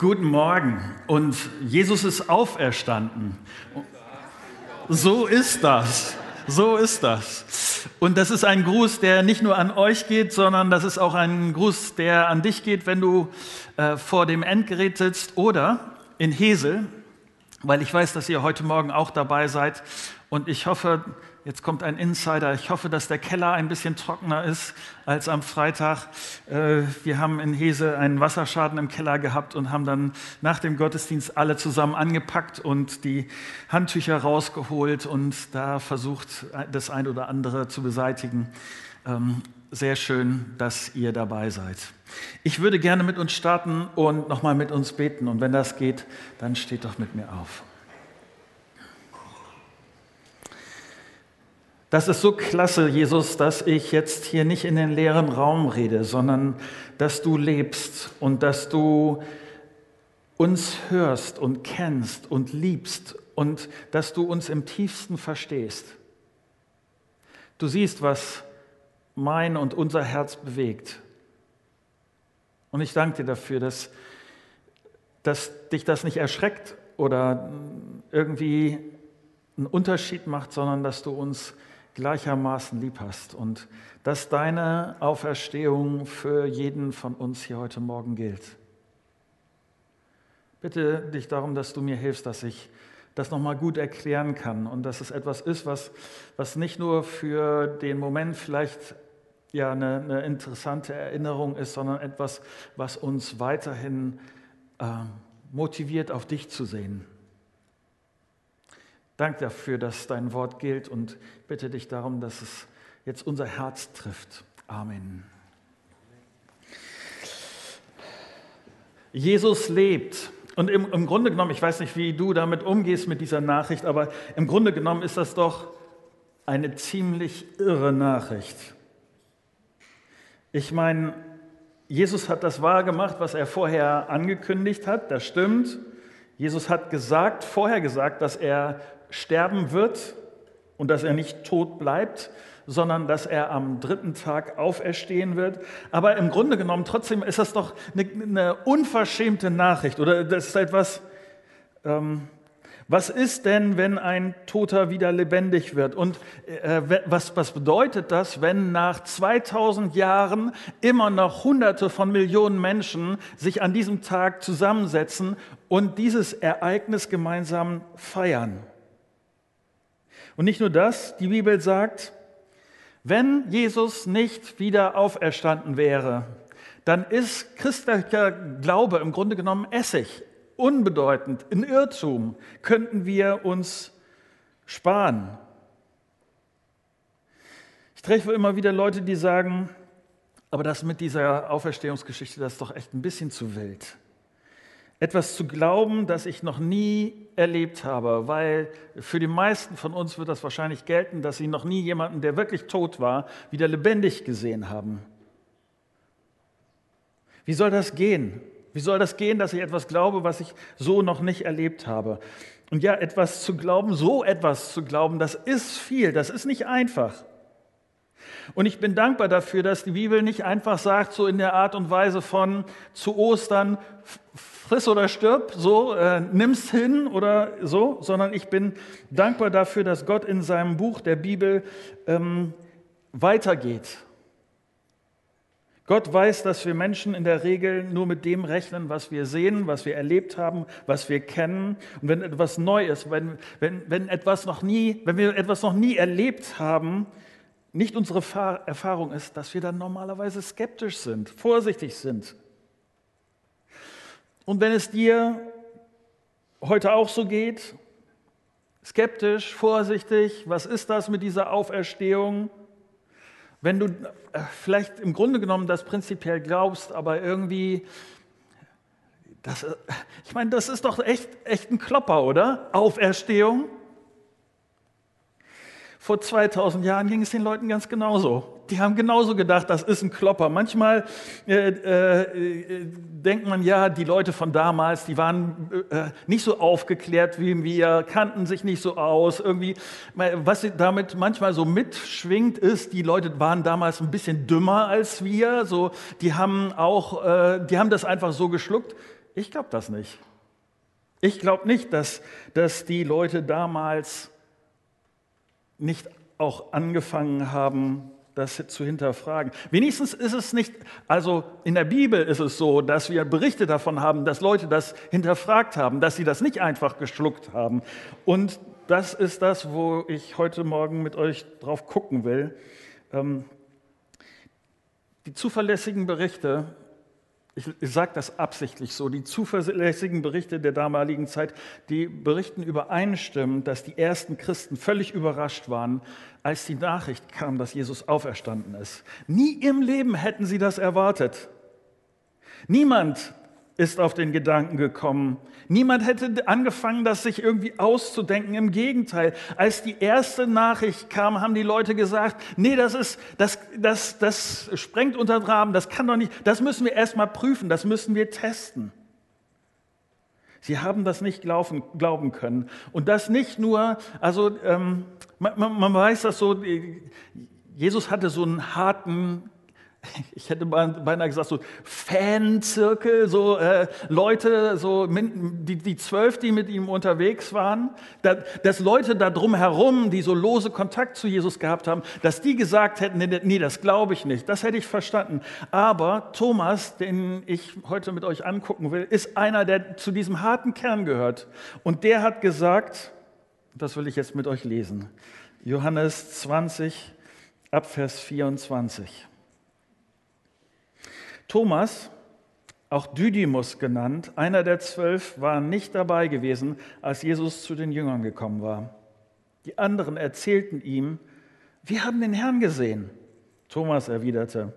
Guten Morgen und Jesus ist auferstanden. So ist das. So ist das. Und das ist ein Gruß, der nicht nur an euch geht, sondern das ist auch ein Gruß, der an dich geht, wenn du äh, vor dem Endgerät sitzt oder in Hesel, weil ich weiß, dass ihr heute Morgen auch dabei seid. Und ich hoffe, Jetzt kommt ein Insider. Ich hoffe, dass der Keller ein bisschen trockener ist als am Freitag. Äh, wir haben in Hese einen Wasserschaden im Keller gehabt und haben dann nach dem Gottesdienst alle zusammen angepackt und die Handtücher rausgeholt und da versucht, das ein oder andere zu beseitigen. Ähm, sehr schön, dass ihr dabei seid. Ich würde gerne mit uns starten und nochmal mit uns beten. Und wenn das geht, dann steht doch mit mir auf. Das ist so klasse, Jesus, dass ich jetzt hier nicht in den leeren Raum rede, sondern dass du lebst und dass du uns hörst und kennst und liebst und dass du uns im tiefsten verstehst. Du siehst, was mein und unser Herz bewegt. Und ich danke dir dafür, dass, dass dich das nicht erschreckt oder irgendwie einen Unterschied macht, sondern dass du uns gleichermaßen lieb hast und dass deine Auferstehung für jeden von uns hier heute Morgen gilt. Bitte dich darum, dass du mir hilfst, dass ich das nochmal gut erklären kann und dass es etwas ist, was, was nicht nur für den Moment vielleicht ja eine, eine interessante Erinnerung ist, sondern etwas, was uns weiterhin äh, motiviert, auf dich zu sehen. Dank dafür, dass dein Wort gilt und bitte dich darum, dass es jetzt unser Herz trifft. Amen. Jesus lebt. Und im, im, Grunde genommen, ich weiß nicht, wie du damit umgehst mit dieser Nachricht, aber im Grunde genommen ist das doch eine ziemlich irre Nachricht. Ich meine, Jesus hat das wahr gemacht, was er vorher angekündigt hat, das stimmt. Jesus hat gesagt, vorher gesagt, dass er sterben wird und dass er nicht tot bleibt, sondern dass er am dritten Tag auferstehen wird. Aber im Grunde genommen trotzdem ist das doch eine, eine unverschämte Nachricht oder das ist etwas, ähm, was ist denn, wenn ein Toter wieder lebendig wird? Und äh, was, was bedeutet das, wenn nach 2000 Jahren immer noch Hunderte von Millionen Menschen sich an diesem Tag zusammensetzen und dieses Ereignis gemeinsam feiern? Und nicht nur das, die Bibel sagt, wenn Jesus nicht wieder auferstanden wäre, dann ist christlicher Glaube im Grunde genommen Essig, unbedeutend, ein Irrtum, könnten wir uns sparen. Ich treffe immer wieder Leute, die sagen, aber das mit dieser Auferstehungsgeschichte, das ist doch echt ein bisschen zu wild etwas zu glauben, das ich noch nie erlebt habe, weil für die meisten von uns wird das wahrscheinlich gelten, dass sie noch nie jemanden, der wirklich tot war, wieder lebendig gesehen haben. Wie soll das gehen? Wie soll das gehen, dass ich etwas glaube, was ich so noch nicht erlebt habe? Und ja, etwas zu glauben, so etwas zu glauben, das ist viel, das ist nicht einfach. Und ich bin dankbar dafür, dass die Bibel nicht einfach sagt, so in der Art und Weise von zu Ostern, friss oder stirb, so, äh, nimm's hin oder so, sondern ich bin dankbar dafür, dass Gott in seinem Buch der Bibel ähm, weitergeht. Gott weiß, dass wir Menschen in der Regel nur mit dem rechnen, was wir sehen, was wir erlebt haben, was wir kennen. Und wenn etwas neu ist, wenn, wenn, wenn, etwas noch nie, wenn wir etwas noch nie erlebt haben, nicht unsere Erfahrung ist, dass wir dann normalerweise skeptisch sind, vorsichtig sind. Und wenn es dir heute auch so geht, skeptisch, vorsichtig, was ist das mit dieser Auferstehung? Wenn du äh, vielleicht im Grunde genommen das prinzipiell glaubst, aber irgendwie, das, äh, ich meine, das ist doch echt, echt ein Klopper, oder? Auferstehung. Vor 2000 Jahren ging es den Leuten ganz genauso. Die haben genauso gedacht, das ist ein Klopper. Manchmal äh, äh, denkt man, ja, die Leute von damals, die waren äh, nicht so aufgeklärt wie wir, kannten sich nicht so aus. Irgendwie, was damit manchmal so mitschwingt, ist, die Leute waren damals ein bisschen dümmer als wir. So, die haben auch, äh, die haben das einfach so geschluckt. Ich glaube das nicht. Ich glaube nicht, dass, dass die Leute damals nicht auch angefangen haben, das zu hinterfragen. Wenigstens ist es nicht, also in der Bibel ist es so, dass wir Berichte davon haben, dass Leute das hinterfragt haben, dass sie das nicht einfach geschluckt haben. Und das ist das, wo ich heute Morgen mit euch drauf gucken will. Ähm, die zuverlässigen Berichte ich, sage das absichtlich so, die zuverlässigen Berichte der damaligen Zeit, die berichten übereinstimmend, dass die ersten Christen völlig überrascht waren, als die Nachricht kam, dass Jesus auferstanden ist. Nie im Leben hätten sie das erwartet. Niemand ist auf den Gedanken gekommen. Niemand hätte angefangen, das sich irgendwie auszudenken. Im Gegenteil, als die erste Nachricht kam, haben die Leute gesagt, nee, das ist, das, das, das sprengt unter den Rahmen, das kann doch nicht, das müssen wir erstmal prüfen, das müssen wir testen. Sie haben das nicht glauben, glauben können. Und das nicht nur, also ähm, man, man weiß das so, Jesus hatte so einen harten ich hätte beinahe gesagt, so Fanzirkel, so äh, Leute, so die, die zwölf, die mit ihm unterwegs waren, da, dass Leute da drumherum, die so lose Kontakt zu Jesus gehabt haben, dass die gesagt hätten, nee, nee das glaube ich nicht, das hätte ich verstanden. Aber Thomas, den ich heute mit euch angucken will, ist einer, der zu diesem harten Kern gehört. Und der hat gesagt, das will ich jetzt mit euch lesen, Johannes 20, Abvers 24. Thomas, auch Didymus genannt, einer der zwölf, war nicht dabei gewesen, als Jesus zu den Jüngern gekommen war. Die anderen erzählten ihm, wir haben den Herrn gesehen. Thomas erwiderte,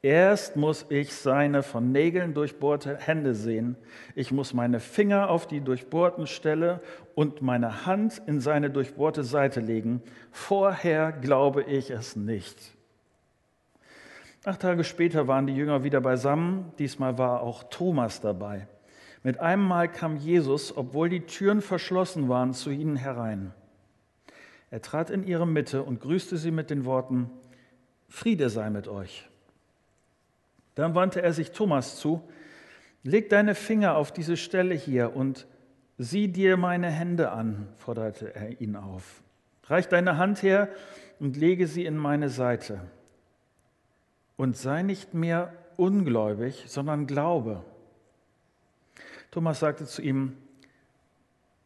erst muss ich seine von Nägeln durchbohrte Hände sehen. Ich muss meine Finger auf die durchbohrten Stelle und meine Hand in seine durchbohrte Seite legen. Vorher glaube ich es nicht. Acht Tage später waren die Jünger wieder beisammen. Diesmal war auch Thomas dabei. Mit einem Mal kam Jesus, obwohl die Türen verschlossen waren, zu ihnen herein. Er trat in ihre Mitte und grüßte sie mit den Worten, Friede sei mit euch. Dann wandte er sich Thomas zu, leg deine Finger auf diese Stelle hier und sieh dir meine Hände an, forderte er ihn auf. Reich deine Hand her und lege sie in meine Seite und sei nicht mehr ungläubig, sondern glaube. Thomas sagte zu ihm,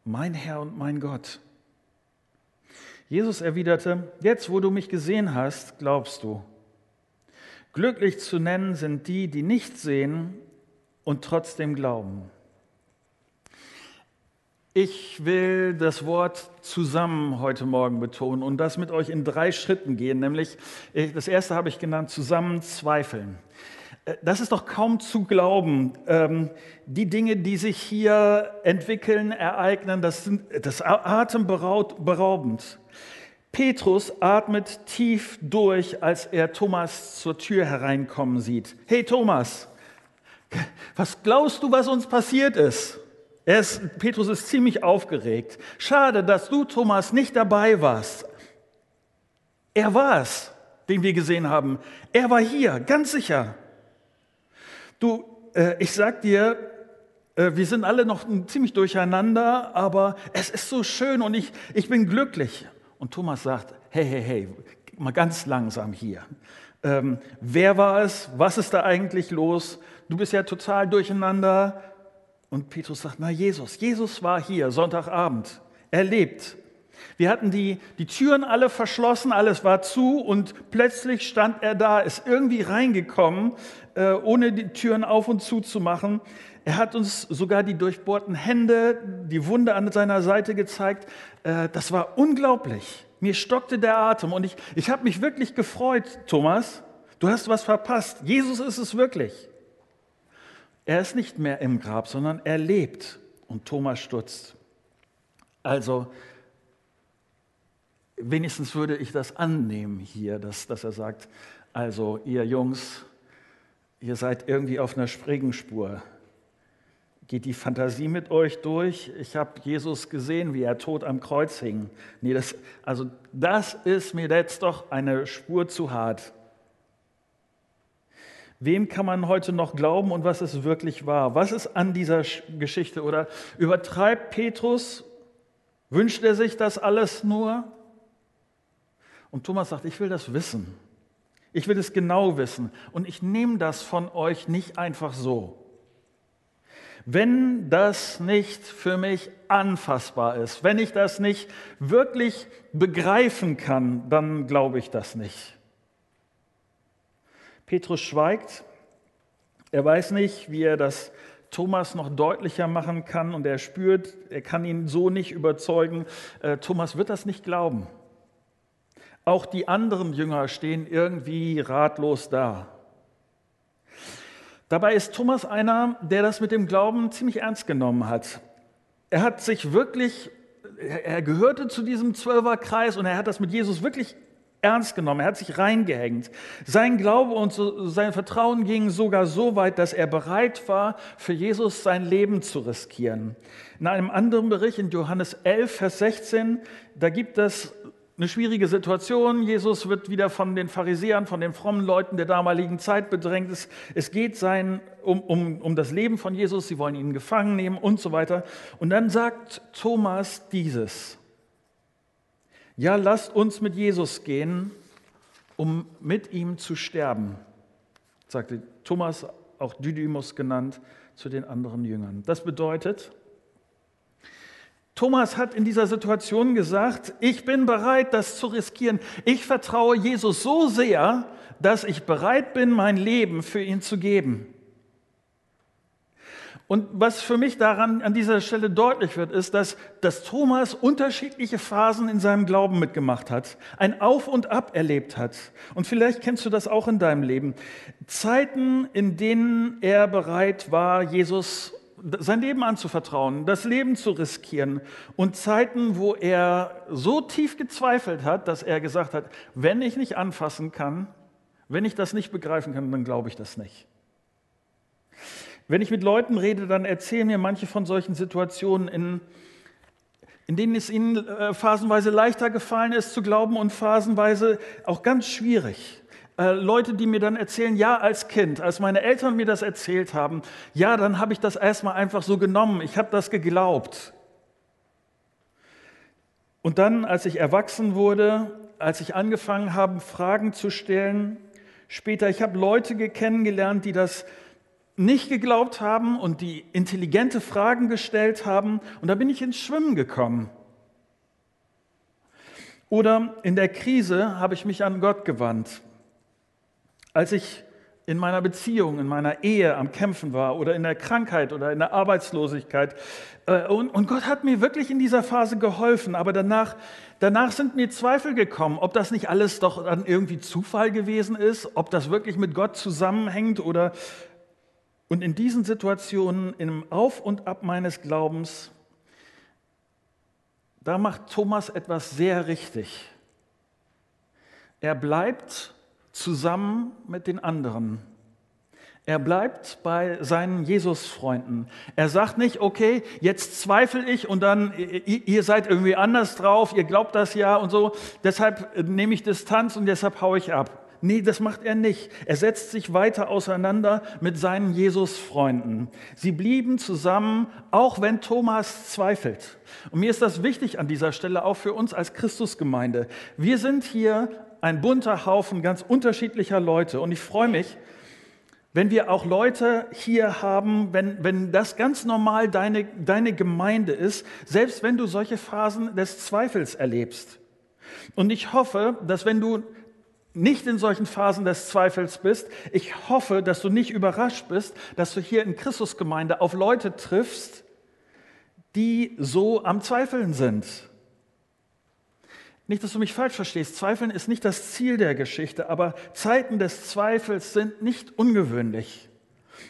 mein Herr und mein Gott. Jesus erwiderte, jetzt wo du mich gesehen hast, glaubst du. Glücklich zu nennen sind die, die nicht sehen und trotzdem glauben. Ich will das Wort zusammen heute Morgen betonen und das mit euch in drei Schritten gehen. Nämlich, das erste habe ich genannt, zusammen zweifeln. Äh, das ist doch kaum zu glauben. Ähm, die Dinge, die sich hier entwickeln, ereignen, das, sind, das atemberaubend. Petrus atmet tief durch, als er Thomas zur Tür hereinkommen sieht. Hey Thomas, was glaubst du, was uns passiert ist? Ist, Petrus ist ziemlich aufgeregt. Schade, dass du, Thomas, nicht dabei warst. Er war es, den wir gesehen haben. Er war hier, ganz sicher. Du, äh, ich sag dir, äh, wir sind alle noch ziemlich durcheinander, aber es ist so schön und ich, ich bin glücklich. Und Thomas sagt, hey, hey, hey, mal ganz langsam hier. Ähm, wer war es? Was ist da eigentlich los? Du bist ja total durcheinander. Und Petrus sagt, na Jesus, Jesus war hier Sonntagabend. Er lebt. Wir hatten die, die Türen alle verschlossen, alles war zu und plötzlich stand er da, ist irgendwie reingekommen, äh, ohne die Türen auf und zu zu machen. Er hat uns sogar die durchbohrten Hände, die Wunde an seiner Seite gezeigt. Äh, das war unglaublich. Mir stockte der Atem und ich, ich habe mich wirklich gefreut, Thomas. Du hast was verpasst. Jesus ist es wirklich. Er ist nicht mehr im Grab, sondern er lebt. Und Thomas stutzt. Also, wenigstens würde ich das annehmen hier, dass, dass er sagt, also ihr Jungs, ihr seid irgendwie auf einer Springenspur. Geht die Fantasie mit euch durch? Ich habe Jesus gesehen, wie er tot am Kreuz hing. Nee, das, also das ist mir jetzt doch eine Spur zu hart. Wem kann man heute noch glauben und was ist wirklich wahr? Was ist an dieser Geschichte? Oder übertreibt Petrus? Wünscht er sich das alles nur? Und Thomas sagt, ich will das wissen. Ich will es genau wissen. Und ich nehme das von euch nicht einfach so. Wenn das nicht für mich anfassbar ist, wenn ich das nicht wirklich begreifen kann, dann glaube ich das nicht. Petrus schweigt. Er weiß nicht, wie er das Thomas noch deutlicher machen kann und er spürt, er kann ihn so nicht überzeugen. Äh, Thomas wird das nicht glauben. Auch die anderen Jünger stehen irgendwie ratlos da. Dabei ist Thomas einer, der das mit dem Glauben ziemlich ernst genommen hat. Er hat sich wirklich, er gehörte zu diesem Zwölferkreis und er hat das mit Jesus wirklich ernst genommen, er hat sich reingehängt. Sein Glaube und sein Vertrauen ging sogar so weit, dass er bereit war, für Jesus sein Leben zu riskieren. In einem anderen Bericht, in Johannes 11, Vers 16, da gibt es eine schwierige Situation. Jesus wird wieder von den Pharisäern, von den frommen Leuten der damaligen Zeit bedrängt. Es, es geht sein, um, um, um das Leben von Jesus. Sie wollen ihn gefangen nehmen und so weiter. Und dann sagt Thomas dieses ja, lasst uns mit Jesus gehen, um mit ihm zu sterben, sagte Thomas, auch Didymus genannt, zu den anderen Jüngern. Das bedeutet, Thomas hat in dieser Situation gesagt, ich bin bereit, das zu riskieren. Ich vertraue Jesus so sehr, dass ich bereit bin, mein Leben für ihn zu geben. Und was für mich daran an dieser Stelle deutlich wird, ist, dass, dass Thomas unterschiedliche Phasen in seinem Glauben mitgemacht hat, ein Auf und Ab erlebt hat. Und vielleicht kennst du das auch in deinem Leben. Zeiten, in denen er bereit war, Jesus sein Leben anzuvertrauen, das Leben zu riskieren. Und Zeiten, wo er so tief gezweifelt hat, dass er gesagt hat, wenn ich nicht anfassen kann, wenn ich das nicht begreifen kann, dann glaube ich das nicht. Wenn ich mit Leuten rede, dann erzählen mir manche von solchen Situationen, in, in denen es ihnen äh, phasenweise leichter gefallen ist zu glauben und phasenweise auch ganz schwierig. Äh, Leute, die mir dann erzählen, ja, als Kind, als meine Eltern mir das erzählt haben, ja, dann habe ich das erstmal einfach so genommen, ich habe das geglaubt. Und dann, als ich erwachsen wurde, als ich angefangen habe, Fragen zu stellen, später, ich habe Leute kennengelernt, die das nicht geglaubt haben und die intelligente Fragen gestellt haben. Und da bin ich ins Schwimmen gekommen. Oder in der Krise habe ich mich an Gott gewandt. Als ich in meiner Beziehung, in meiner Ehe am Kämpfen war oder in der Krankheit oder in der Arbeitslosigkeit. Äh, und, Gott hat mir wirklich in dieser Phase geholfen, aber danach, danach sind mir Zweifel gekommen, ob das nicht alles doch dann irgendwie Zufall gewesen ist, ob das wirklich mit Gott zusammenhängt oder und in diesen Situationen, im Auf und Ab meines Glaubens, da macht Thomas etwas sehr richtig. Er bleibt zusammen mit den anderen. Er bleibt bei seinen Jesus-Freunden. Er sagt nicht, okay, jetzt zweifle ich und dann, ihr seid irgendwie anders drauf, ihr glaubt das ja und so, deshalb nehme ich Distanz und deshalb haue ich ab. Nee, das macht er nicht. Er setzt sich weiter auseinander mit seinen Jesus-Freunden. Sie blieben zusammen, auch wenn Thomas zweifelt. Und mir ist das wichtig an dieser Stelle, auch für uns als Christusgemeinde. Wir sind hier ein bunter Haufen ganz unterschiedlicher Leute. Und ich freue mich, wenn wir auch Leute hier haben, wenn, wenn das ganz normal deine, deine Gemeinde ist, selbst wenn du solche Phasen des Zweifels erlebst. Und ich hoffe, dass wenn du nicht in solchen Phasen des Zweifels bist. Ich hoffe, dass du nicht überrascht bist, dass du hier in Christusgemeinde auf Leute triffst, die so am Zweifeln sind. Nicht, dass du mich falsch verstehst. Zweifeln ist nicht das Ziel der Geschichte, aber Zeiten des Zweifels sind nicht ungewöhnlich.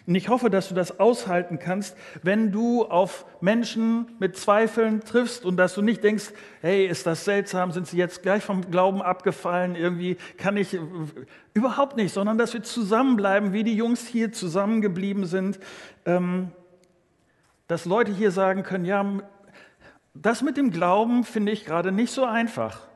Und ich hoffe, dass du das aushalten kannst, wenn du auf Menschen mit Zweifeln triffst und dass du nicht denkst, hey, ist das seltsam, sind sie jetzt gleich vom Glauben abgefallen, irgendwie kann ich überhaupt nicht, sondern dass wir zusammenbleiben, wie die Jungs hier zusammengeblieben sind, ähm, dass Leute hier sagen können, ja, das mit dem Glauben finde ich gerade nicht so einfach.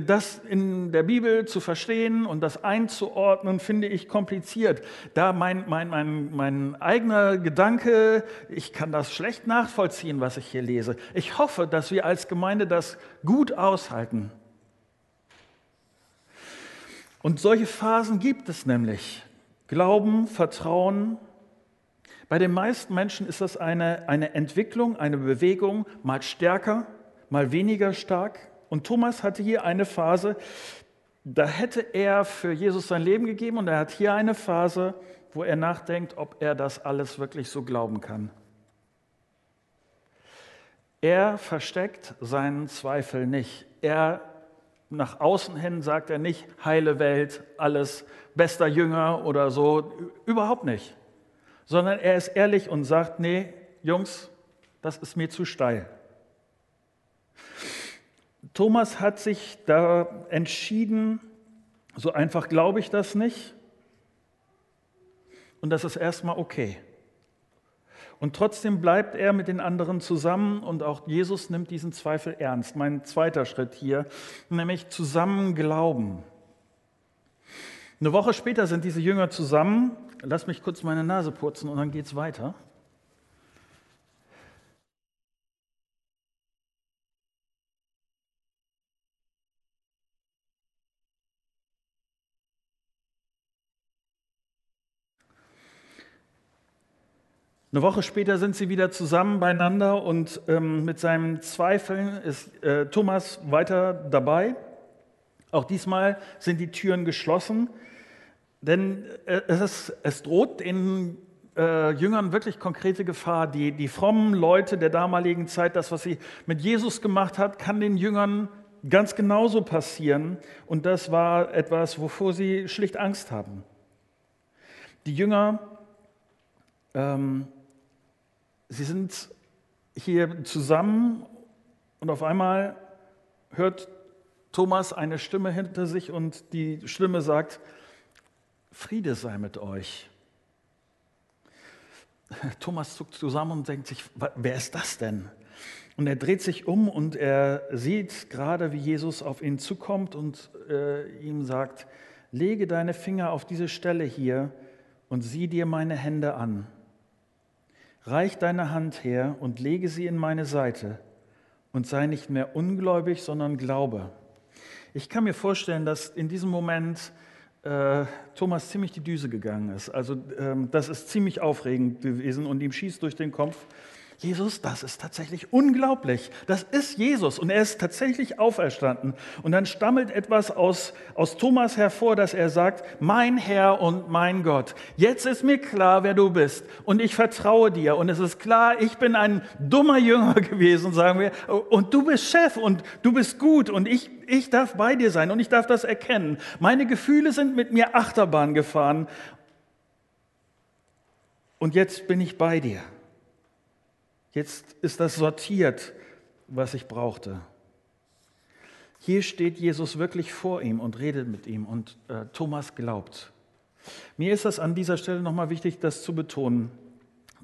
Das in der Bibel zu verstehen und das einzuordnen, finde ich kompliziert. Da mein, mein, mein, mein eigener Gedanke, ich kann das schlecht nachvollziehen, was ich hier lese. Ich hoffe, dass wir als Gemeinde das gut aushalten. Und solche Phasen gibt es nämlich. Glauben, Vertrauen. Bei den meisten Menschen ist das eine, eine Entwicklung, eine Bewegung, mal stärker, mal weniger stark. Und Thomas hatte hier eine Phase, da hätte er für Jesus sein Leben gegeben und er hat hier eine Phase, wo er nachdenkt, ob er das alles wirklich so glauben kann. Er versteckt seinen Zweifel nicht. Er nach außen hin sagt er nicht heile Welt, alles bester Jünger oder so, überhaupt nicht. Sondern er ist ehrlich und sagt, nee, Jungs, das ist mir zu steil. Thomas hat sich da entschieden, so einfach glaube ich das nicht. Und das ist erstmal okay. Und trotzdem bleibt er mit den anderen zusammen und auch Jesus nimmt diesen Zweifel ernst. Mein zweiter Schritt hier, nämlich zusammen glauben. Eine Woche später sind diese Jünger zusammen. Lass mich kurz meine Nase putzen und dann geht es weiter. Eine Woche später sind sie wieder zusammen beieinander und ähm, mit seinen Zweifeln ist äh, Thomas weiter dabei. Auch diesmal sind die Türen geschlossen, denn äh, es, ist, es, droht den äh, Jüngern wirklich konkrete Gefahr. Die, die frommen Leute der damaligen Zeit, das, was sie mit Jesus gemacht hat, kann den Jüngern ganz genauso passieren. Und das war etwas, wovor sie schlicht Angst haben. Die Jünger ähm, Sie sind hier zusammen und auf einmal hört Thomas eine Stimme hinter sich und die Stimme sagt, Friede sei mit euch. Thomas zuckt zusammen und denkt sich, wer ist das denn? Und er dreht sich um und er sieht gerade, wie Jesus auf ihn zukommt und äh, ihm sagt, lege deine Finger auf diese Stelle hier und sieh dir meine Hände an. Reich deine Hand her und lege sie in meine Seite und sei nicht mehr ungläubig, sondern glaube. Ich kann mir vorstellen, dass in diesem Moment äh, Thomas ziemlich die Düse gegangen ist. Also ähm, das ist ziemlich aufregend gewesen und ihm schießt durch den Kopf, Jesus, das ist tatsächlich unglaublich. Das ist Jesus und er ist tatsächlich auferstanden. Und dann stammelt etwas aus, aus Thomas hervor, dass er sagt, mein Herr und mein Gott, jetzt ist mir klar, wer du bist und ich vertraue dir. Und es ist klar, ich bin ein dummer Jünger gewesen, sagen wir, und du bist Chef und du bist gut und ich, ich darf bei dir sein und ich darf das erkennen. Meine Gefühle sind mit mir Achterbahn gefahren und jetzt bin ich bei dir. Jetzt ist das sortiert, was ich brauchte. Hier steht Jesus wirklich vor ihm und redet mit ihm und äh, Thomas glaubt. Mir ist das an dieser Stelle nochmal wichtig, das zu betonen.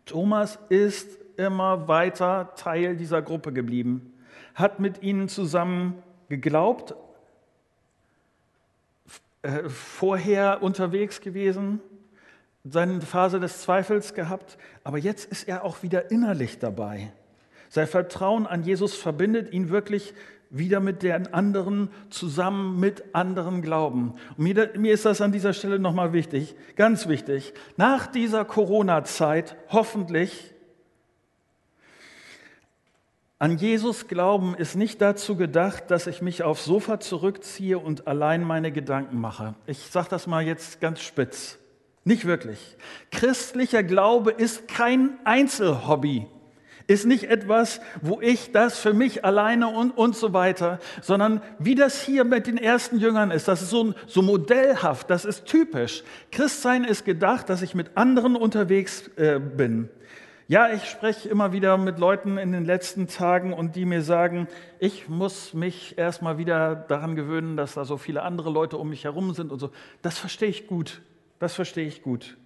Thomas ist immer weiter Teil dieser Gruppe geblieben, hat mit ihnen zusammen geglaubt, äh, vorher unterwegs gewesen, seine Phase des Zweifels gehabt, aber jetzt ist er auch wieder innerlich dabei. Sein Vertrauen an Jesus verbindet ihn wirklich wieder mit den anderen, zusammen mit anderen Glauben. Und mir, mir ist das an dieser Stelle nochmal wichtig, ganz wichtig. Nach dieser Corona-Zeit hoffentlich an Jesus glauben ist nicht dazu gedacht, dass ich mich aufs Sofa zurückziehe und allein meine Gedanken mache. Ich sage das mal jetzt ganz spitz. Nicht wirklich. Christlicher Glaube ist kein Einzelhobby, ist nicht etwas, wo ich das für mich alleine und, und so weiter, sondern wie das hier mit den ersten Jüngern ist, das ist so, so modellhaft, das ist typisch. Christsein ist gedacht, dass ich mit anderen unterwegs äh, bin. Ja, ich spreche immer wieder mit Leuten in den letzten Tagen und die mir sagen, ich muss mich erstmal wieder daran gewöhnen, dass da so viele andere Leute um mich herum sind und so. Das verstehe ich gut. Das verstehe ich gut.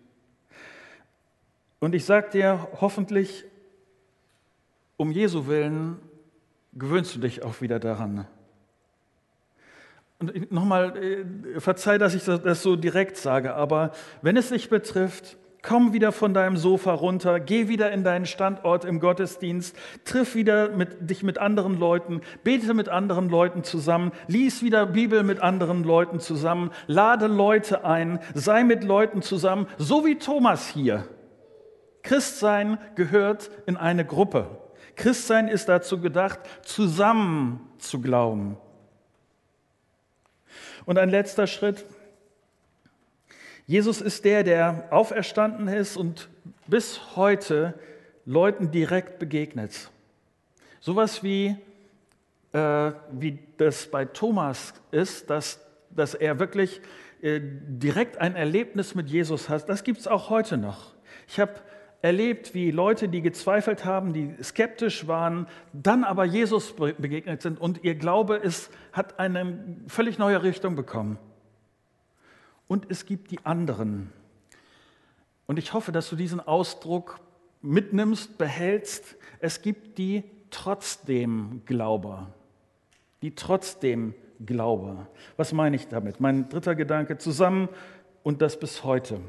Und ich sage dir, hoffentlich, um Jesu willen, gewöhnst du dich auch wieder daran. und nochmal, äh, verzeih, dass ich das so direkt sage, aber wenn es dich betrifft, komm wieder von deinem Sofa runter, geh wieder in deinen Standort im Gottesdienst, triff wieder mit, dich mit anderen Leuten, bete mit anderen Leuten zusammen, lies wieder Bibel mit anderen Leuten zusammen, lade Leute ein, sei mit Leuten zusammen, so wie Thomas hier. Christsein gehört in eine Gruppe. Christsein ist dazu gedacht, zusammen zu glauben. Und ein letzter Schritt. Jesus ist der, der auferstanden ist und bis heute Leuten direkt begegnet. Sowas wie, äh, wie das bei Thomas ist, dass, dass er wirklich äh, direkt ein Erlebnis mit Jesus hat, das gibt es auch heute noch. Ich habe erlebt, wie Leute, die gezweifelt haben, die skeptisch waren, dann aber Jesus begegnet sind und ihr Glaube ist, hat eine völlig neue Richtung bekommen. Und es gibt die anderen. Und ich hoffe, dass du diesen Ausdruck mitnimmst, behältst. Es gibt die trotzdem Glauber. Die trotzdem Glaube. Was meine ich damit? Mein dritter Gedanke zusammen und das bis heute.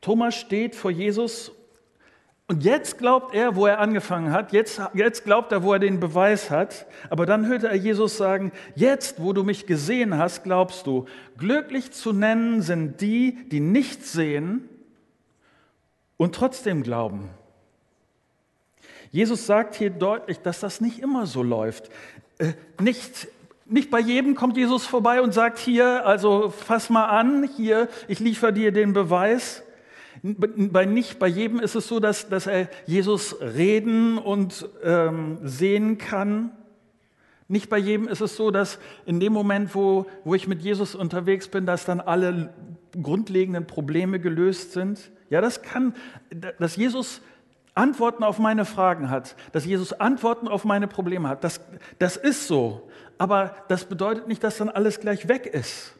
Thomas steht vor Jesus und jetzt glaubt er, wo er angefangen hat, jetzt, jetzt glaubt er, wo er den Beweis hat, aber dann hörte er Jesus sagen, jetzt, wo du mich gesehen hast, glaubst du, glücklich zu nennen sind die, die nicht sehen und trotzdem glauben. Jesus sagt hier deutlich, dass das nicht immer so läuft. Äh, nicht, nicht bei jedem kommt Jesus vorbei und sagt, hier, also fass mal an, hier, ich liefere dir den Beweis. Bei nicht bei jedem ist es so, dass, dass er Jesus reden und ähm, sehen kann. Nicht bei jedem ist es so, dass in dem Moment, wo, wo ich mit Jesus unterwegs bin, dass dann alle grundlegenden Probleme gelöst sind. Ja, das kann, dass Jesus Antworten auf meine Fragen hat, dass Jesus Antworten auf meine Probleme hat, das, das ist so. Aber das bedeutet nicht, dass dann alles gleich weg ist.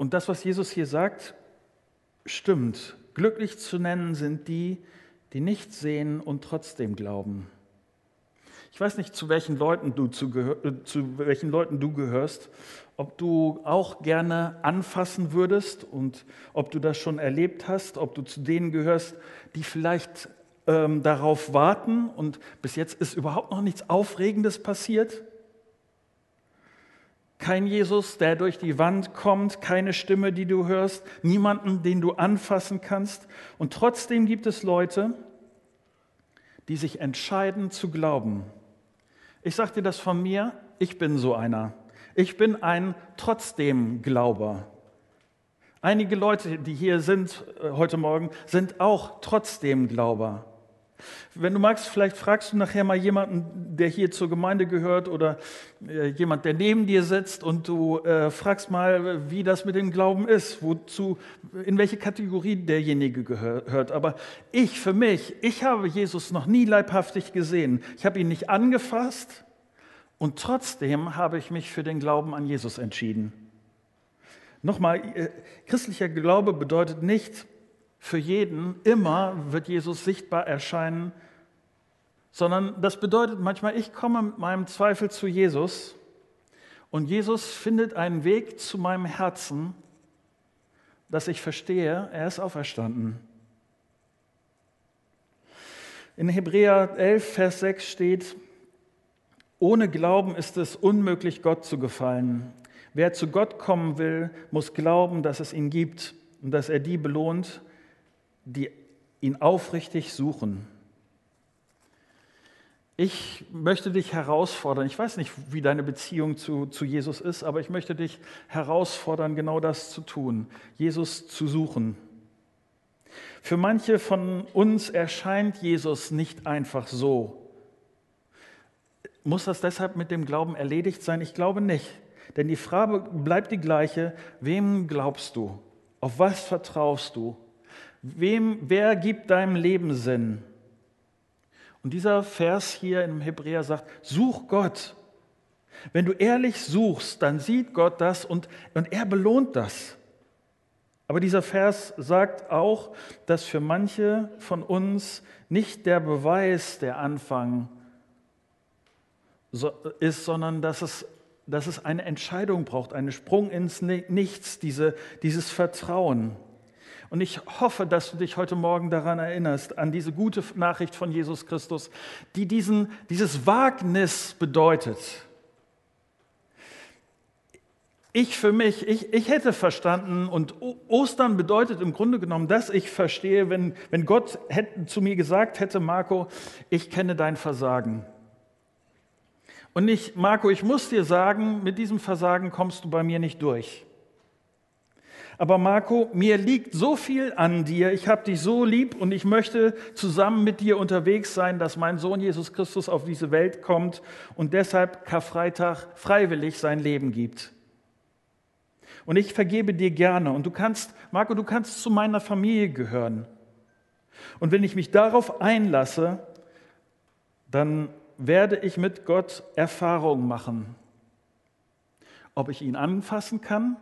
Und das, was Jesus hier sagt, stimmt. Glücklich zu nennen sind die, die nicht sehen und trotzdem glauben. Ich weiß nicht, zu welchen Leuten du, zu, äh, zu welchen Leuten du gehörst, ob du auch gerne anfassen würdest und ob du das schon erlebt hast, ob du zu denen gehörst, die vielleicht ähm, darauf warten und bis jetzt ist überhaupt noch nichts Aufregendes passiert. Kein Jesus, der durch die Wand kommt, keine Stimme, die du hörst, niemanden, den du anfassen kannst. Und trotzdem gibt es Leute, die sich entscheiden zu glauben. Ich sage dir das von mir, ich bin so einer. Ich bin ein trotzdem Glauber. Einige Leute, die hier sind äh, heute Morgen, sind auch trotzdem Glauber. Wenn du magst, vielleicht fragst du nachher mal jemanden, der hier zur Gemeinde gehört oder äh, jemand, der neben dir sitzt und du äh, fragst mal, wie das mit dem Glauben ist, wozu, in welche Kategorie derjenige gehört. Aber ich für mich, ich habe Jesus noch nie leibhaftig gesehen. Ich habe ihn nicht angefasst und trotzdem habe ich mich für den Glauben an Jesus entschieden. Nochmal, äh, christlicher Glaube bedeutet nicht, für jeden, immer wird Jesus sichtbar erscheinen, sondern das bedeutet manchmal, ich komme mit meinem Zweifel zu Jesus und Jesus findet einen Weg zu meinem Herzen, dass ich verstehe, er ist auferstanden. In Hebräer 11, Vers 6 steht, ohne Glauben ist es unmöglich, Gott zu gefallen. Wer zu Gott kommen will, muss glauben, dass es ihn gibt und dass er die belohnt, die ihn aufrichtig suchen. Ich möchte dich herausfordern, ich weiß nicht, wie deine Beziehung zu, zu Jesus ist, aber ich möchte dich herausfordern, genau das zu tun, Jesus zu suchen. Für manche von uns erscheint Jesus nicht einfach so. Muss das deshalb mit dem Glauben erledigt sein? Ich glaube nicht. Denn die Frage bleibt die gleiche, wem glaubst du? Auf was vertraust du? Wem, wer gibt deinem Leben Sinn? Und dieser Vers hier im Hebräer sagt, such Gott. Wenn du ehrlich suchst, dann sieht Gott das und, und er belohnt das. Aber dieser Vers sagt auch, dass für manche von uns nicht der Beweis der Anfang ist, sondern dass es, dass es eine Entscheidung braucht, einen Sprung ins Nichts, diese, dieses Vertrauen. Und ich hoffe, dass du dich heute Morgen daran erinnerst, an diese gute Nachricht von Jesus Christus, die diesen, dieses Wagnis bedeutet. Ich für mich, ich, ich hätte verstanden und Ostern bedeutet im Grunde genommen, dass ich verstehe, wenn, wenn Gott hätte, zu mir gesagt hätte, Marco, ich kenne dein Versagen. Und nicht, Marco, ich muss dir sagen, mit diesem Versagen kommst du bei mir nicht durch. Aber Marco, mir liegt so viel an dir, ich habe dich so lieb und ich möchte zusammen mit dir unterwegs sein, dass mein Sohn Jesus Christus auf diese Welt kommt und deshalb Karfreitag freiwillig sein Leben gibt. Und ich vergebe dir gerne und du kannst, Marco, du kannst zu meiner Familie gehören. Und wenn ich mich darauf einlasse, dann werde ich mit Gott Erfahrungen machen. Ob ich ihn anfassen kann,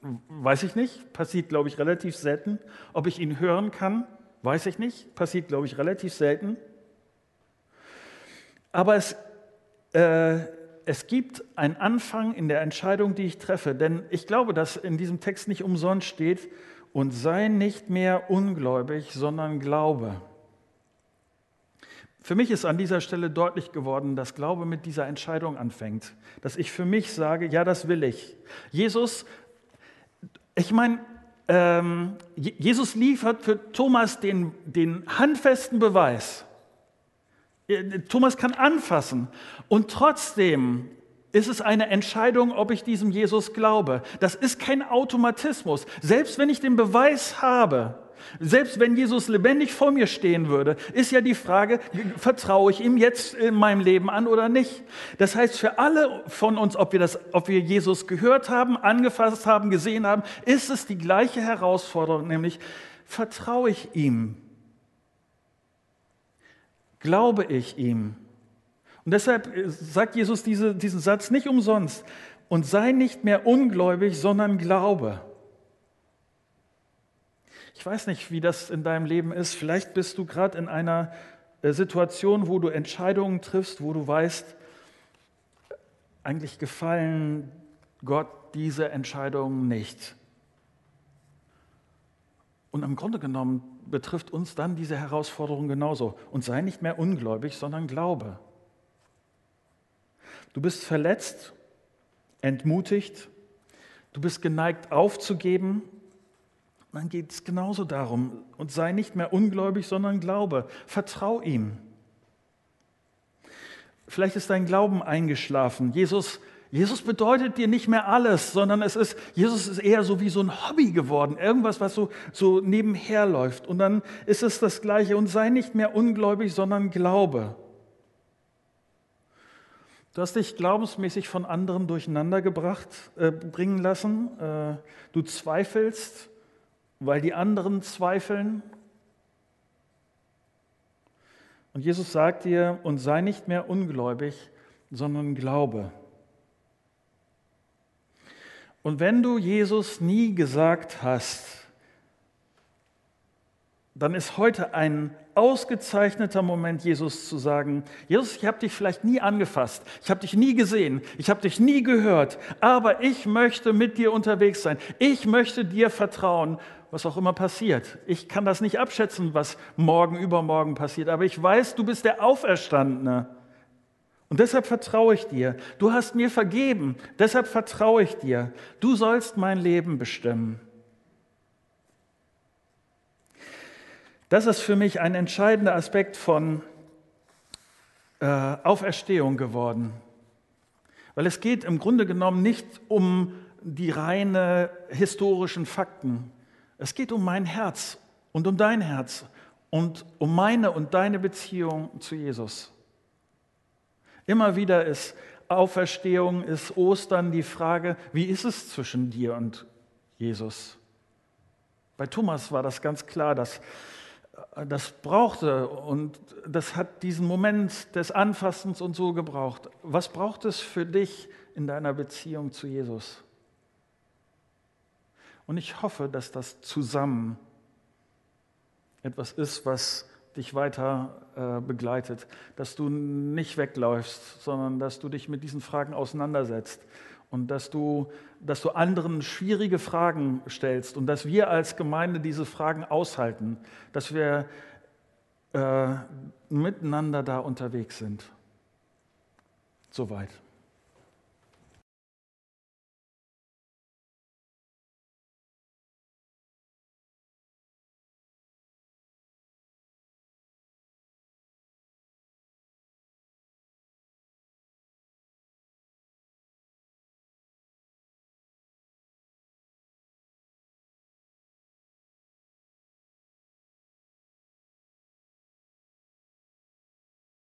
weiß ich nicht, passiert, glaube ich, relativ selten. Ob ich ihn hören kann, weiß ich nicht, passiert, glaube ich, relativ selten. Aber es, äh, es gibt einen Anfang in der Entscheidung, die ich treffe. Denn ich glaube, dass in diesem Text nicht umsonst steht, und sei nicht mehr ungläubig, sondern glaube. Für mich ist an dieser Stelle deutlich geworden, dass Glaube mit dieser Entscheidung anfängt. Dass ich für mich sage, ja, das will ich. Jesus ich meine, ähm, Jesus liefert für Thomas den, den handfesten Beweis. Äh, Thomas kann anfassen und trotzdem ist es eine Entscheidung, ob ich diesem Jesus glaube. Das ist kein Automatismus. Selbst wenn ich den Beweis habe, selbst wenn Jesus lebendig vor mir stehen würde, ist ja die Frage, vertraue ich ihm jetzt in meinem Leben an oder nicht? Das heißt, für alle von uns, ob wir, das, ob wir Jesus gehört haben, angefasst haben, gesehen haben, ist es die gleiche Herausforderung, nämlich vertraue ich ihm? Glaube ich ihm? Und deshalb sagt Jesus diese, diesen Satz nicht umsonst. Und sei nicht mehr ungläubig, sondern glaube. Ich weiß nicht, wie das in deinem Leben ist. Vielleicht bist du gerade in einer äh, Situation, wo du Entscheidungen triffst, wo du weißt, eigentlich gefallen Gott diese Entscheidungen nicht. Und im Grunde genommen betrifft uns dann diese Herausforderung genauso. Und sei nicht mehr ungläubig, sondern glaube. Du bist verletzt, entmutigt, du bist geneigt aufzugeben, dann geht es genauso darum. Und sei nicht mehr ungläubig, sondern glaube. Vertrau ihm. Vielleicht ist dein Glauben eingeschlafen. Jesus, Jesus bedeutet dir nicht mehr alles, sondern es ist, Jesus ist eher so wie so ein Hobby geworden. Irgendwas, was so, so nebenher läuft. Und dann ist es das Gleiche. Und sei nicht mehr ungläubig, sondern glaube. Du hast dich glaubensmäßig von anderen durcheinander gebracht, äh, bringen lassen. Äh, du zweifelst weil die anderen zweifeln. Und Jesus sagt dir, und sei nicht mehr ungläubig, sondern glaube. Und wenn du Jesus nie gesagt hast, dann ist heute ein ausgezeichneter Moment, Jesus zu sagen, Jesus, ich habe dich vielleicht nie angefasst, ich habe dich nie gesehen, ich habe dich nie gehört, aber ich möchte mit dir unterwegs sein, ich möchte dir vertrauen was auch immer passiert. Ich kann das nicht abschätzen, was morgen, übermorgen passiert, aber ich weiß, du bist der Auferstandene. Und deshalb vertraue ich dir. Du hast mir vergeben, deshalb vertraue ich dir. Du sollst mein Leben bestimmen. Das ist für mich ein entscheidender Aspekt von äh, Auferstehung geworden. Weil es geht im Grunde genommen nicht um die reine historischen Fakten. Es geht um mein Herz und um dein Herz und um meine und deine Beziehung zu Jesus. Immer wieder ist Auferstehung, ist Ostern die Frage, wie ist es zwischen dir und Jesus? Bei Thomas war das ganz klar, dass das brauchte und das hat diesen Moment des Anfassens und so gebraucht. Was braucht es für dich in deiner Beziehung zu Jesus? Und ich hoffe, dass das zusammen etwas ist, was dich weiter äh, begleitet, dass du nicht wegläufst, sondern dass du dich mit diesen Fragen auseinandersetzt und dass du, dass du anderen schwierige Fragen stellst und dass wir als Gemeinde diese Fragen aushalten, dass wir äh, miteinander da unterwegs sind. Soweit.